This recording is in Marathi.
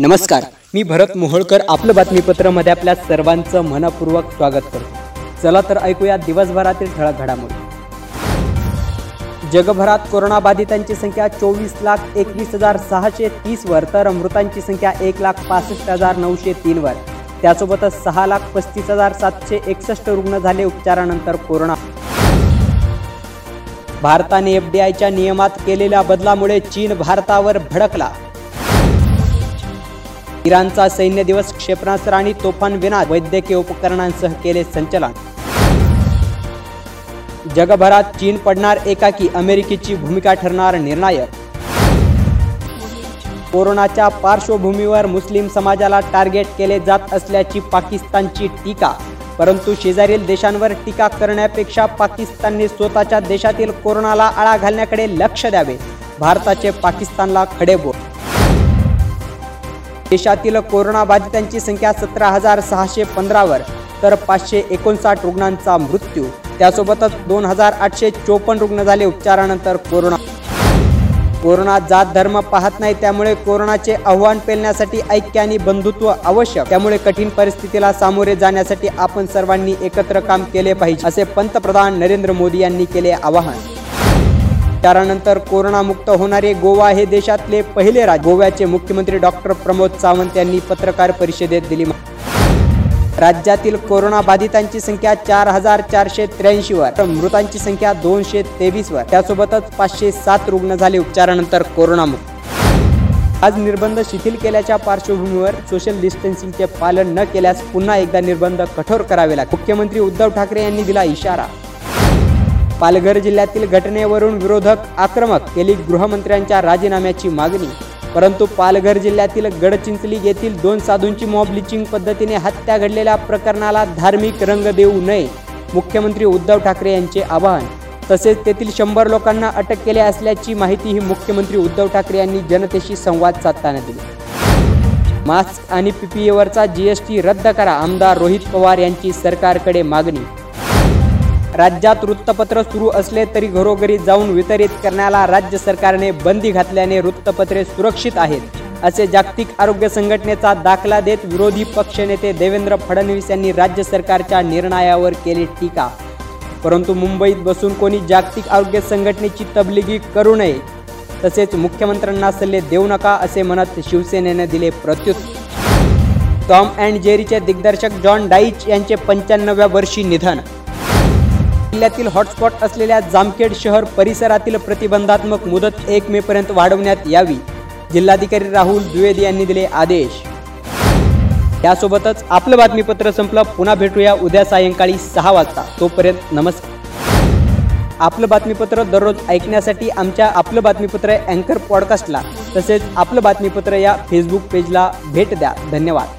नमस्कार. मी भरत मोहोळकर. आपलं बातमीपत्रामध्ये आपल्या सर्वांचं मनपूर्वक स्वागत करतो. चला तर ऐकूया दिवसभरातील ठळक घडामोडी. जगभरात कोरोनाबाधितांची संख्या चोवीस लाख एकवीस हजार सहाशे तीसवर तर मृतांची संख्या एक लाख पासष्ट हजार नऊशे तीनवर त्यासोबतच सहा लाख पस्तीस हजार सातशे एकसष्ट रुग्ण झाले उपचारानंतर कोरोना. भारताने एफ डी आयच्या नियमात केलेल्या बदलामुळे चीन भारतावर भडकला. इराणचा सैन्य दिवस क्षेपणास्त्र आणि तोफांविना वैद्यकीय उपकरणांसह केले संचलन. जगभरात चीन पडणार एकाकी अमेरिकेची भूमिका ठरणार निर्णायक. कोरोनाच्या पार्श्वभूमीवर मुस्लिम समाजाला टार्गेट केले जात असल्याची पाकिस्तानची टीका. परंतु शेजारील देशांवर टीका करण्यापेक्षा पाकिस्तानने स्वतःच्या देशातील कोरोनाला आळा घालण्याकडे लक्ष द्यावे. भारताचे पाकिस्तानला खडेबोल देशातील कोरोनाबाधितांची संख्या सतरा हजार सहाशे पंधरावर तर पाचशे एकोणसाठ रुग्णांचा मृत्यू. त्यासोबतच दोन हजार आठशे चोपन्न रुग्ण झाले उपचारानंतर कोरोना. कोरोना जात धर्म पाहत नाही त्यामुळे कोरोनाचे आव्हान पेलण्यासाठी ऐक्य आणि बंधुत्व आवश्यक. त्यामुळे कठीण परिस्थितीला सामोरे जाण्यासाठी आपण सर्वांनी एकत्र काम केले पाहिजे असे पंतप्रधान नरेंद्र मोदी यांनी केले आवाहन. उपचारानंतर कोरोनामुक्त होणारे गोवा हे देशातले पहिले राज्य. गोव्याचे मुख्यमंत्री डॉक्टर प्रमोद सावंत यांनी पत्रकार परिषदेत दिली राज्यातील कोरोनाबाधितांची संख्या चार हजार चारशे त्र्याऐंशीवर तर मृतांची संख्या दोनशे तेवीसवर त्यासोबतच पाचशे सात रुग्ण झाले उपचारानंतर कोरोनामुक्त. आज निर्बंध शिथिल केल्याच्या पार्श्वभूमीवर सोशल डिस्टन्सिंगचे पालन न केल्यास पुन्हा एकदा निर्बंध कठोर करावे लागले मुख्यमंत्री उद्धव ठाकरे यांनी दिला इशारा. पालघर जिल्ह्यातील घटनेवरून विरोधक आक्रमक केली गृहमंत्र्यांच्या राजीनाम्याची मागणी. परंतु पालघर जिल्ह्यातील गडचिंचली येथील दोन साधूंची मॉब लिचिंग पद्धतीने हत्या घडलेल्या प्रकरणाला धार्मिक रंग देऊ नये मुख्यमंत्री उद्धव ठाकरे यांचे आवाहन. तसेच तेथील शंभर लोकांना अटक केली असल्याची माहितीही मुख्यमंत्री उद्धव ठाकरे यांनी जनतेशी संवाद साधताना दिली. मास्क आणि पीपीएवरचा जीएसटी रद्द करा आमदार रोहित पवार यांची सरकारकडे मागणी. राज्यात वृत्तपत्र सुरू असले तरी घरोघरी जाऊन वितरित करण्याला राज्य सरकारने बंदी घातल्याने वृत्तपत्रे सुरक्षित आहेत असे जागतिक आरोग्य संघटनेचा दाखला देत विरोधी पक्षनेते देवेंद्र फडणवीस यांनी राज्य सरकारच्या निर्णयावर केली टीका. परंतु मुंबईत बसून कोणी जागतिक आरोग्य संघटनेची तबलिगी करू नये तसेच मुख्यमंत्र्यांना सल्ले देऊ नका असे म्हणत शिवसेनेने दिले प्रत्युत्तर. टॉम अँड जेरीचे दिग्दर्शक जॉन डाईच यांचे पंच्याण्णव्या वर्षी निधन जिल्ह्यातील हॉटस्पॉट असलेल्या जामखेड शहर परिसरातील प्रतिबंधात्मक मुदत एक मे पर्यंत वाढवण्यात यावी. जिल्हाधिकारी राहुल द्विवेदी यांनी दिले आदेश. यासोबतच आपलं बातमीपत्र संपलं. पुन्हा भेटूया उद्या सायंकाळी सहा वाजता. तोपर्यंत नमस्कार. आपलं बातमीपत्र दररोज ऐकण्यासाठी आमच्या आपलं बातमीपत्र अँकर पॉडकास्टला तसेच आपलं बातमीपत्र या फेसबुक पेजला भेट द्या. धन्यवाद.